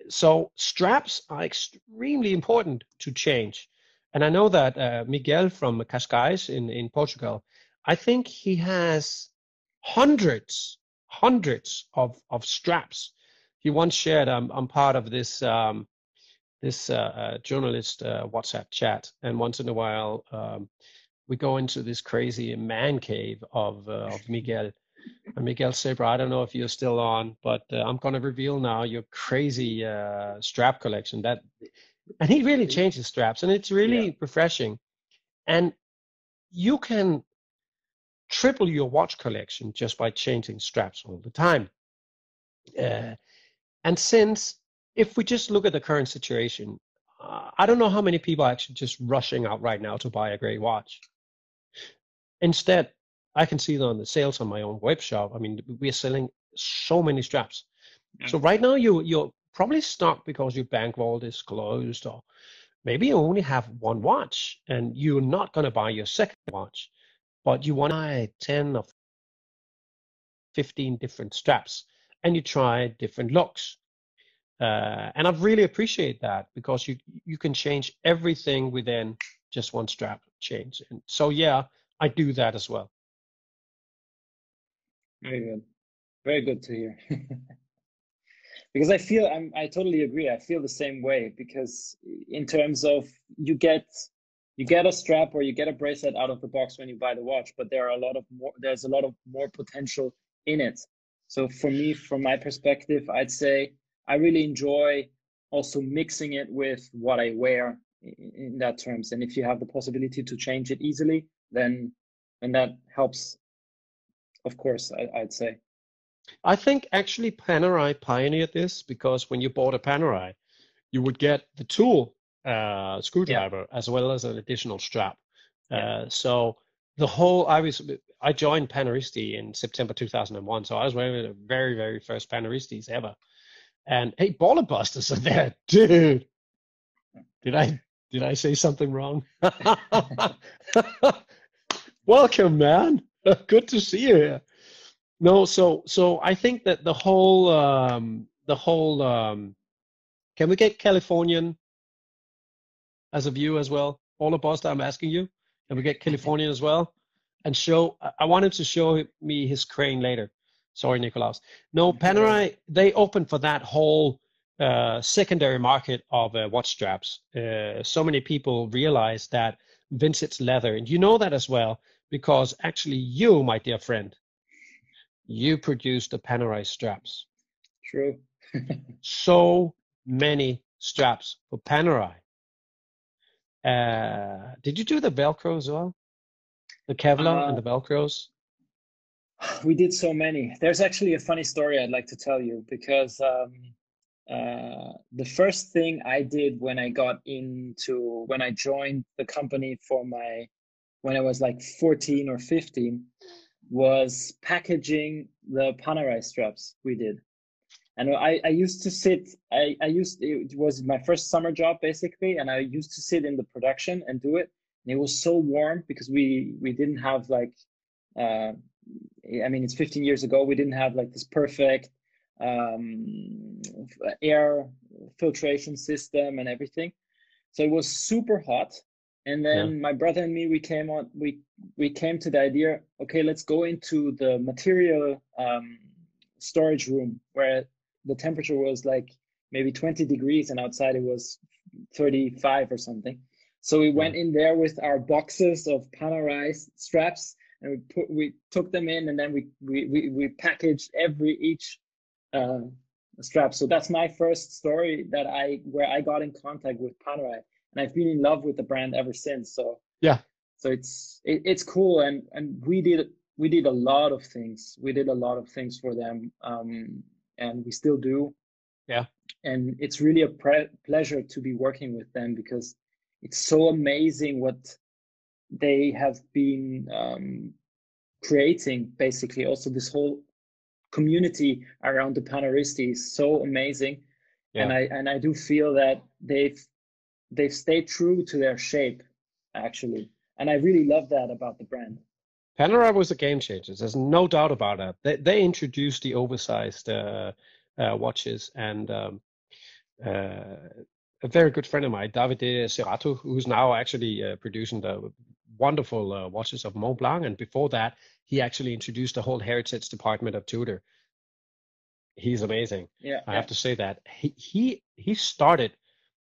so straps are extremely important to change. And I know that uh, Miguel from Cascais in, in Portugal, I think he has hundreds, hundreds of, of straps. He once shared, um, I'm part of this um, this uh, uh, journalist uh, WhatsApp chat, and once in a while um, we go into this crazy man cave of uh, of Miguel. And Miguel Sabra, I don't know if you're still on, but uh, I'm going to reveal now your crazy uh, strap collection. That and he really changes straps and it's really Yeah. refreshing and you can triple your watch collection just by changing straps all the time. Uh, and since if we just look at the current situation uh, i don't know how many people are actually just rushing out right now to buy a great watch. Instead i can see that on the sales on my own web shop i mean we're selling so many straps. Yeah. so right now you you're probably stuck because your bank vault is closed or maybe you only have one watch and you're not going to buy your second watch but you want to buy 10 or 15 different straps and you try different locks. uh, and i really appreciate that because you you can change everything within just one strap change. And so yeah, I do that as well. Very good. Very good to hear. because I feel I'm I totally agree. I feel the same way because in terms of you get you get a strap or you get a bracelet out of the box when you buy the watch, but there are a lot of more there's a lot of more potential in it. So for me, from my perspective, I'd say I really enjoy also mixing it with what I wear in, that terms. And if you have the possibility to change it easily, then and that helps. Of course, I, I'd say. I think actually Panerai pioneered this because when you bought a Panerai, you would get the tool uh, screwdriver yeah. as well as an additional strap. Yeah. Uh, so the whole I was I joined Paneristi in September 2001, so I was one of the very very first Paneristis ever. And hey, baller busters are there, dude. Did I did I say something wrong? Welcome, man. Good to see you here. No, so so I think that the whole um, the whole um, can we get Californian as a view as well? All of us I'm asking you. and we get Californian as well? And show I want him to show me his crane later. Sorry, Nicholas. No, Panerai, they open for that whole uh, secondary market of uh, watch straps. Uh, so many people realize that vintage leather, and you know that as well, because actually you, my dear friend, you produced the Panerai straps. True. so many straps for Panerai. Uh, did you do the Velcro as well? The Kevlar uh, and the Velcros? We did so many. There's actually a funny story I'd like to tell you because um, uh, the first thing I did when I got into, when I joined the company for my, when I was like 14 or 15, was packaging the Panerai straps we did. And I, I used to sit, I, I used, it was my first summer job basically, and I used to sit in the production and do it. And it was so warm because we, we didn't have like, uh, I mean, it's 15 years ago, we didn't have like this perfect um, air filtration system and everything. So it was super hot and then yeah. my brother and me we came on we we came to the idea okay let's go into the material um, storage room where the temperature was like maybe 20 degrees and outside it was 35 or something so we went in there with our boxes of Panerai straps and we put we took them in and then we we we, we packaged every each uh, strap so that's my first story that i where i got in contact with Panerai and I've been in love with the brand ever since. So yeah, so it's it, it's cool, and and we did we did a lot of things. We did a lot of things for them, um, and we still do. Yeah, and it's really a pre- pleasure to be working with them because it's so amazing what they have been um, creating. Basically, also this whole community around the Paneristi is so amazing. Yeah. and I and I do feel that they've they've stayed true to their shape, actually. And I really love that about the brand. Panerai was a game changer. There's no doubt about that. They, they introduced the oversized uh, uh, watches, and um, uh, a very good friend of mine, Davide Cerrato, who's now actually uh, producing the wonderful uh, watches of Montblanc, and before that, he actually introduced the whole heritage department of Tudor. He's amazing. Yeah, I yeah. have to say that he he he started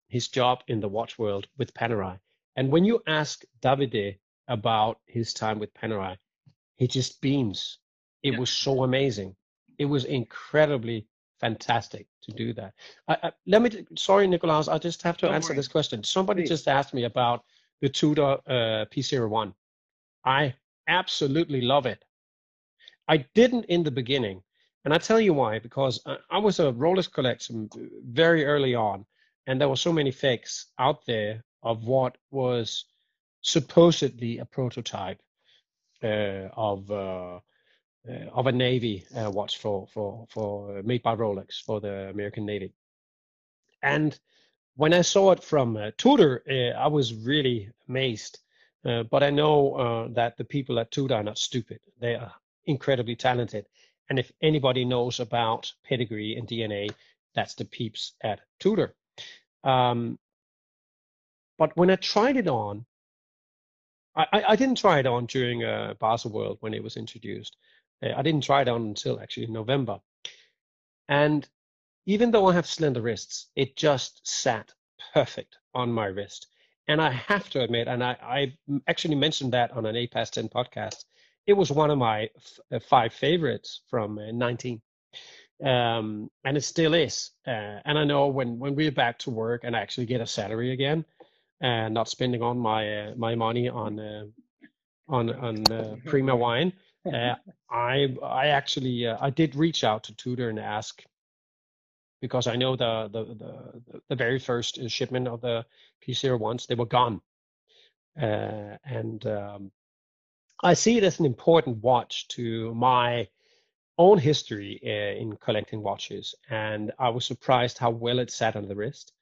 his job in the watch world with Panerai. And when you ask Davide about his time with Panerai, he just beams. It yeah. was so amazing. It was incredibly fantastic to do that. I, I, let me, sorry, Nicolas, I just have to Don't answer worry. this question. Somebody Please. just asked me about the Tudor uh, P01. I absolutely love it. I didn't in the beginning. And I tell you why, because I, I was a Rolex collection very early on and there were so many fakes out there of what was supposedly a prototype uh, of uh, uh, of a navy uh, watch for for for uh, made by Rolex for the American Navy. And when I saw it from uh, Tudor, I was really amazed. but I know that the people at Tudor are not stupid; they are incredibly talented. And if anybody knows about pedigree and DNA, that's the peeps at Tudor. Um, but when I tried it on, I, I didn't try it on during uh, Baselworld when it was introduced. Uh, I didn't try it on until actually November. And even though I have slender wrists, it just sat perfect on my wrist. And I have to admit, and I, I actually mentioned that on an 8 past 10 podcast, it was one of my f- uh, five favorites from uh, 19. Um, and it still is. Uh, and I know when, when we're back to work and I actually get a salary again, and not spending on my uh, my money on uh, on on uh, Prima wine, uh, I I actually uh, I did reach out to Tudor and ask because I know the the the, the very first shipment of the P01s they were gone, uh, and um, I see it as an important watch to my own history uh, in collecting watches, and I was surprised how well it sat on the wrist,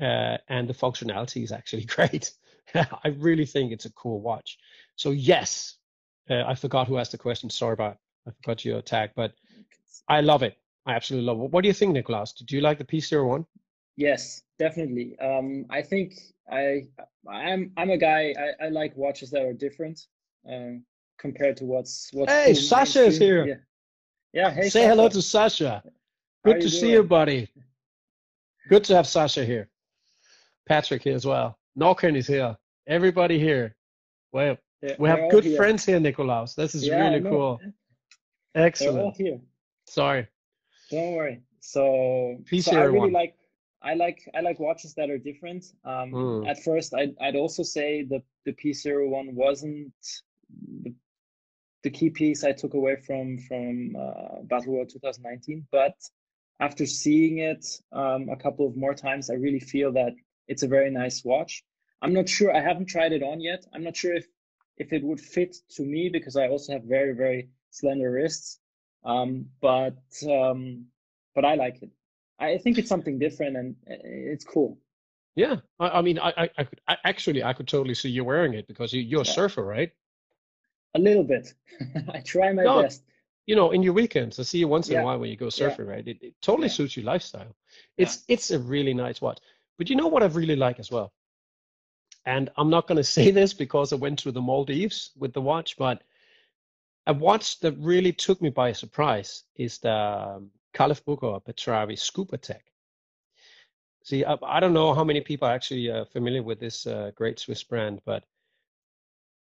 uh, and the functionality is actually great. I really think it's a cool watch. So yes, uh, I forgot who asked the question. Sorry about I forgot your tag, but I love it. I absolutely love it. What do you think, Nicolas? Did you like the P01? Yes, definitely. Um, I think I I'm I'm a guy. I, I like watches that are different uh, compared to what's what's. Hey, cool Sasha is here. Yeah. Yeah. Hey. Say Sasha. hello to Sasha. Good to you see you, buddy. Good to have Sasha here. Patrick here as well. Norken is here. Everybody here. Well, They're- we have good here. friends here, Nicolas. This is Yeah, really cool. Excellent. here. Sorry. Don't worry. So, Please so I really like I like I like watches that are different. Um, Mm. At first, I'd I'd also say the the P01 wasn't the, the key piece I took away from from uh, Baselworld 2019, but after seeing it um, a couple of more times, I really feel that it's a very nice watch. I'm not sure. I haven't tried it on yet. I'm not sure if if it would fit to me because I also have very very slender wrists. Um, but um, but I like it. I think it's something different and uh, it's cool. Yeah. I, I mean, I, I, I could I, actually I could totally see you wearing it because you, you're a Yeah. surfer, right? A little bit. I try my No, best. You know, in your weekends, I see you once in a while when you go Yeah. surfing, right? It, it totally Yeah. suits your lifestyle. Yeah. It's it's a really nice watch. But you know what I really like as well? And I'm not going to say this because I went to the Maldives with the watch, but a watch that really took me by surprise is the um, Carl F. Bucherer Patravi Scuba Tech. See, I, I don't know how many people are actually uh, familiar with this uh, great Swiss brand, but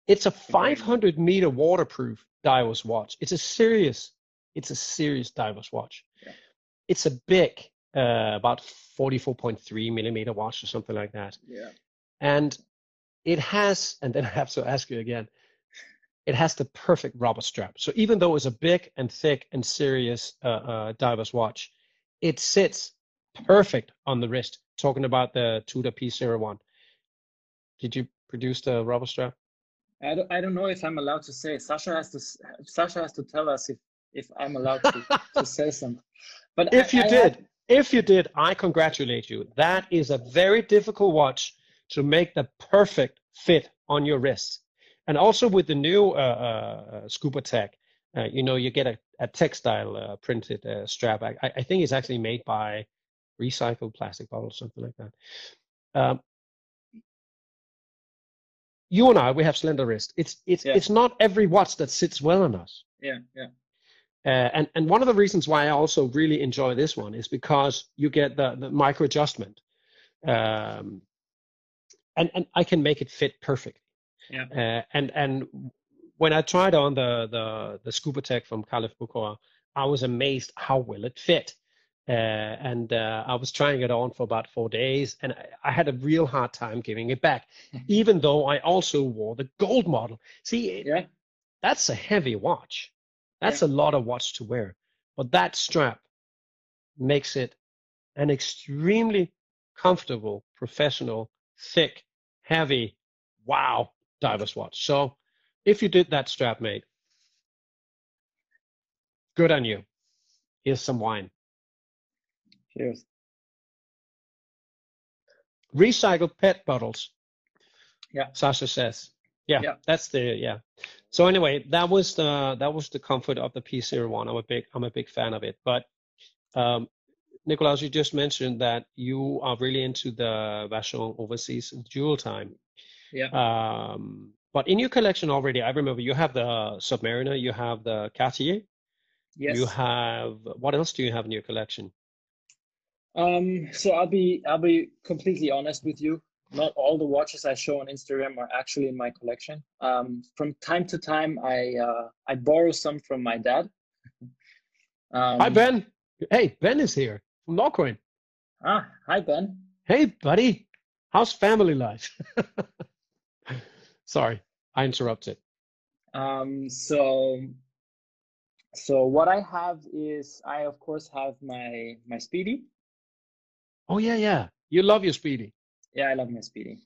it's a 500 meter waterproof divers watch. It's a serious, it's a serious divers watch. Yeah. It's a big, uh, about 44.3 millimeter watch or something like that. Yeah. And it has, and then I have to ask you again, it has the perfect rubber strap. So even though it's a big and thick and serious uh, uh, diver's watch, it sits perfect on the wrist. Talking about the Tudor P01. Did you produce the rubber strap? I don't, I don't know if I'm allowed to say. Sasha has to Sasha has to tell us if if I'm allowed to, to say something. But If I- you I did, if you did, I congratulate you. That is a very difficult watch to make the perfect fit on your wrist. And also with the new uh, uh, Scuba Tech, uh, you know, you get a, a textile uh, printed uh, strap. I, I think it's actually made by recycled plastic bottles, something like that. Um, you and I, we have slender wrist. It's it's Yeah. it's not every watch that sits well on us. yeah yeah Uh, and and one of the reasons why I also really enjoy this one is because you get the the micro adjustment, um, and and I can make it fit perfectly. Yeah. Uh, and and when I tried on the the the Scuba Tech from Carl F. Bucherer, I was amazed how well it fit. Uh, and uh, I was trying it on for about four days, and I, I had a real hard time giving it back, even though I also wore the gold model. See, yeah that's a heavy watch. That's a lot of watch to wear. But that strap makes it an extremely comfortable, professional, thick, heavy, wow, diver's watch. So if you did that strap, mate, good on you. Here's some wine. cheers. Recycled pet bottles. Yeah. Sasha says. Yeah, Yeah. that's the yeah. So anyway, that was the that was the comfort of the P01. I'm a big I'm a big fan of it. But um Nicolas, you just mentioned that you are really into the Vacheron Overseas dual time. Yeah. Um But in your collection already, I remember you have the Submariner, you have the Cartier, Yes. you have what else do you have in your collection? Um, so I'll be I'll be completely honest with you. Not all the watches I show on Instagram are actually in my collection. Um, from time to time, I uh, I borrow some from my dad. Um, Hi Ben. Hey, Ben is here from Norcoin. Ah, hi Ben. Hey, buddy. How's family life? Sorry, I interrupted. Um, so so what I have is I of course have my my Speedy. Oh yeah, yeah. You love your Speedy. Yeah, I love my Speedy.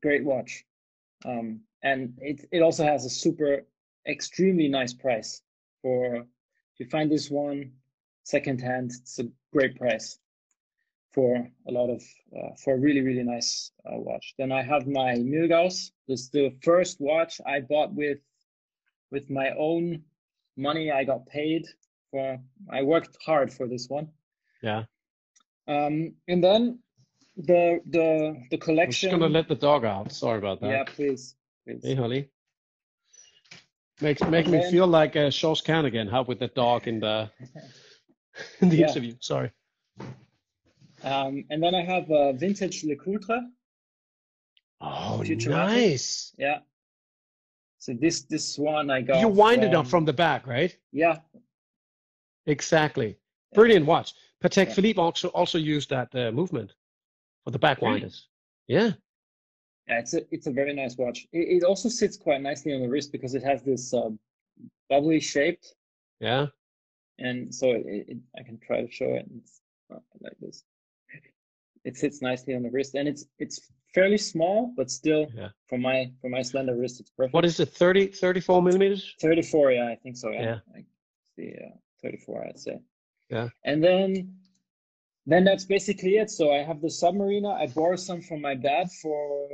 Great watch. Um, and it it also has a super extremely nice price for if you find this one secondhand, it's a great price for a lot of uh, for a really really nice uh, watch. Then I have my Milgauss. This is the first watch I bought with with my own money. I got paid for. I worked hard for this one. Yeah. Um, and then the the the collection. I'm just gonna let the dog out. Sorry about that. Yeah, please. please. Hey, Holly. Makes make And me then- feel like uh, Shows Can again. How with the dog in the in the Yeah. interview. Sorry. Um, and then I have a vintage Le Coultre. Oh, nice. Yeah. So this this one I got. You wind it up from- the back, right? Yeah. Exactly. Brilliant watch. Patek Yeah. Philippe also also used that uh, movement for the back Really? Yeah. Yeah, it's a it's a very nice watch. It, it also sits quite nicely on the wrist because it has this um, bubbly shape, Yeah. and so it, it, I can try to show it. It's like this. It sits nicely on the wrist, and it's it's fairly small, but still Yeah. for my for my slender wrist, it's perfect. What is it? 30, 34 millimeters? 34, yeah, I think so. Yeah, Yeah. I see, uh, 34, I'd say. Yeah. And then, then that's basically it. So I have the Submariner. I borrowed some from my dad for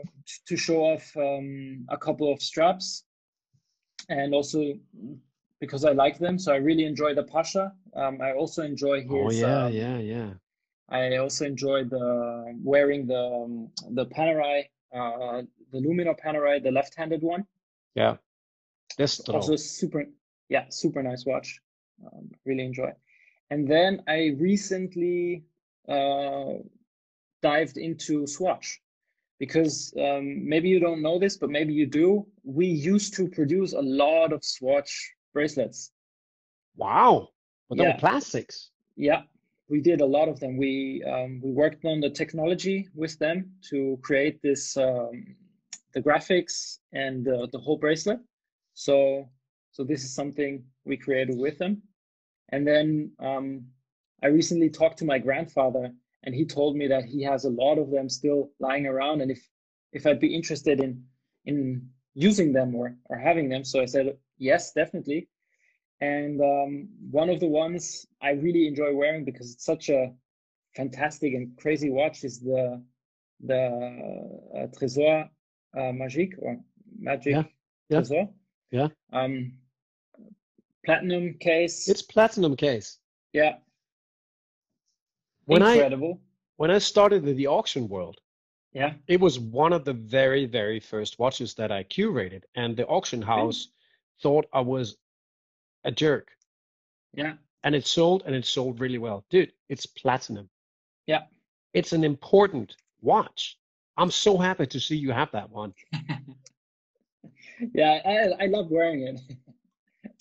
to show off um, a couple of straps, and also because I like them. So I really enjoy the Pasha. Um, I also enjoy his. Oh yeah, um, yeah, yeah. I also enjoy the wearing the um, the Panerai, uh, the Luminor Panerai, the left-handed one Yeah. This also super yeah super nice watch um, really enjoy and then i recently dived into swatch. Because um, maybe you don't know this but maybe you do. We used to produce a lot of swatch bracelets. Wow. But they Yeah. were plastics. yeah. We did a lot of them. We um, we worked on the technology with them to create this um, the graphics and the, the whole bracelet. So so this is something we created with them. And then um, i recently talked to my grandfather and he told me that he has a lot of them still lying around and if if i'd be interested in in using them or or having them so i said yes definitely and um, one of the ones I really enjoy wearing because it's such a fantastic and crazy watch is the the uh, Trésor uh, Magique or Magic Yeah, yeah, Trésor. yeah. Um, platinum case. It's platinum case. yeah, When I when I started in the auction world, yeah, it was one of the very, very first watches that I curated, and the auction house thought I was a jerk. yeah, And it sold and it sold really well. Dude, it's platinum. yeah. It's an important watch. I'm so happy to see you have that one. yeah, I, I love wearing it.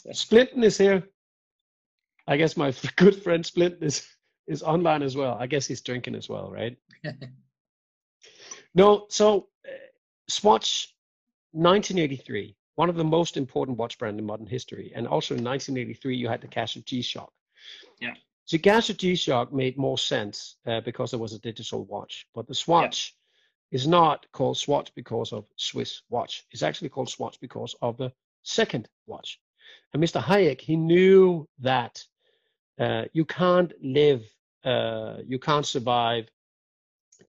Splinton is here. I guess my good friend Splinton is is online as well. I guess he's drinking as well, right? no, so uh, Swatch 1983, one of the most important watch brand in modern history, and also in 1983 you had the Casio G-Shock. Yeah. The Casio G-Shock made more sense uh, because it was a digital watch, but the Swatch is not called Swatch because of Swiss watch. It's actually called Swatch because of the second watch. And Mr. Hayek, he knew that uh, you can't live, uh, you can't survive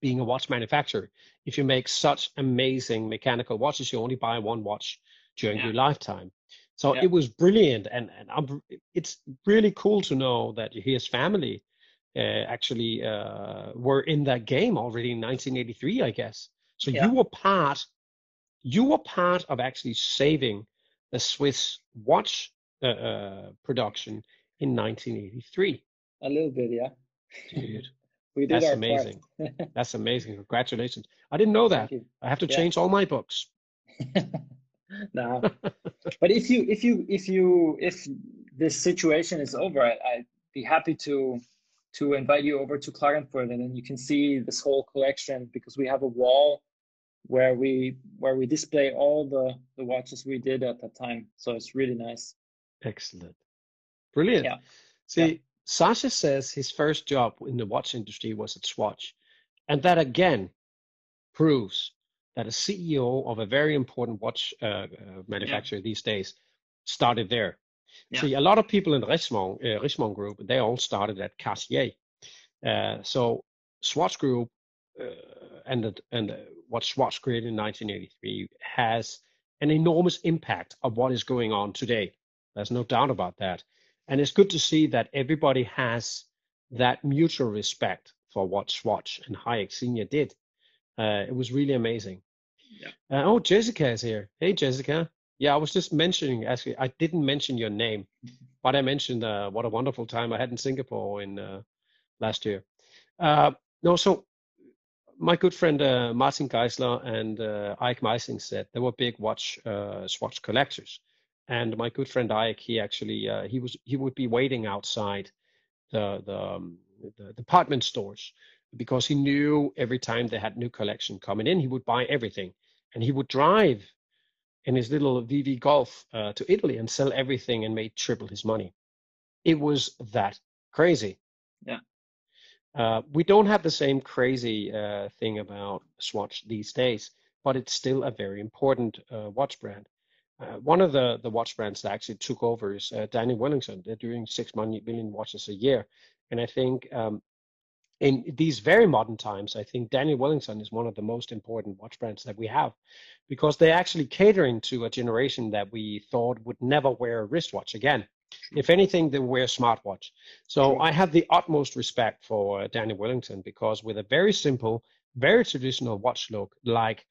being a watch manufacturer if you make such amazing mechanical watches. You only buy one watch during Yeah. your lifetime. So Yeah. it was brilliant, and and I'm, it's really cool to know that his family uh, actually uh, were in that game already in 1983, I guess. So Yeah. you were part you were part of actually saving the Swiss watch uh, uh, production in 1983. A little bit, yeah. Dude, we did that's amazing. That's amazing. Congratulations. I didn't know that. I have to Yeah. change all my books. no, but if you if you if you if this situation is over, I, I'd be happy to to invite you over to Klagenfurt, and then you can see this whole collection because we have a wall where we where we display all the the watches we did at that time. So it's really nice. Excellent. Brilliant. Yeah. See, Sasha says his first job in the watch industry was at Swatch. And that again proves that a CEO of a very important watch uh, uh, manufacturer these days started there. Yeah. See, a lot of people in Richemont, uh, Richemont Group, they all started at Cartier. Uh, so Swatch Group uh, and the, and the, what Swatch created in 1983 has an enormous impact of what is going on today. There's no doubt about that. And it's good to see that everybody has that mutual respect for what Swatch and Hayek Senior did. Uh, it was really amazing. Yeah. Uh, oh, Jessica is here. Hey, Jessica. Yeah, I was just mentioning, actually, I didn't mention your name, but I mentioned uh, what a wonderful time I had in Singapore in uh, last year. Uh, no, so my good friend uh, Martin Geisler and uh, Ike Meising said they were big watch uh, Swatch collectors, and my good friend Ike, he actually uh, he was he would be waiting outside the the, um, the department stores because he knew every time they had new collection coming in, he would buy everything, and he would drive in his little VV Golf uh, to Italy and sell everything and made triple his money. It was that crazy. Yeah. Uh, we don't have the same crazy uh, thing about Swatch these days, but it's still a very important uh, watch brand. Uh, one of the, the watch brands that actually took over is uh, Daniel Wellington. They're doing six million watches a year. And I think um, in these very modern times, I think Daniel Wellington is one of the most important watch brands that we have because they're actually catering to a generation that we thought would never wear a wristwatch again. If anything, they wear a smartwatch. So. I have the utmost respect for uh, Daniel Wellington because with a very simple, very traditional watch look, like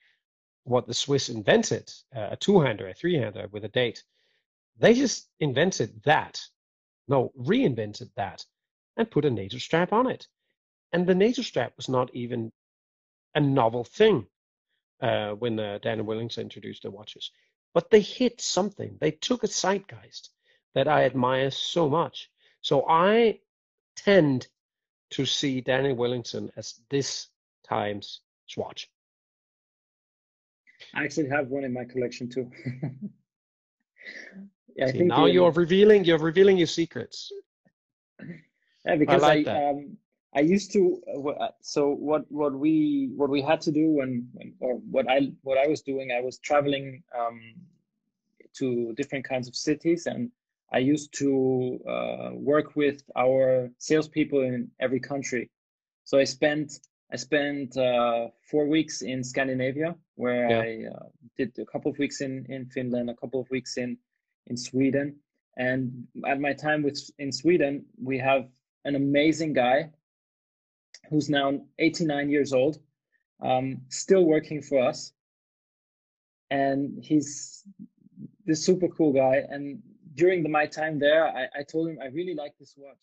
what the Swiss invented, uh, a two-hander, a three-hander with a date, they just invented that, no, reinvented that, and put a NATO strap on it. And the NATO strap was not even a novel thing uh, when uh, Daniel Wellington introduced the watches, but they hit something. They took a zeitgeist that I admire so much. So I tend to see Daniel Wellington as this time's Swatch. I actually have one in my collection too. yeah, I See, think now you're revealing you're revealing your secrets. Yeah, because I, like that. um I used to uh, uh, so what what we what we had to do when, when or what I what I was doing I was traveling um to different kinds of cities and I used to uh, work with our salespeople in every country. So I spent I spent uh, four weeks in Scandinavia where Yeah. I uh, did a couple of weeks in in Finland, a couple of weeks in in Sweden, and at my time with in Sweden, we have an amazing guy who's now 89 years old, um, still working for us. And he's this super cool guy. And during the, my time there, I, I told him, I really like this watch.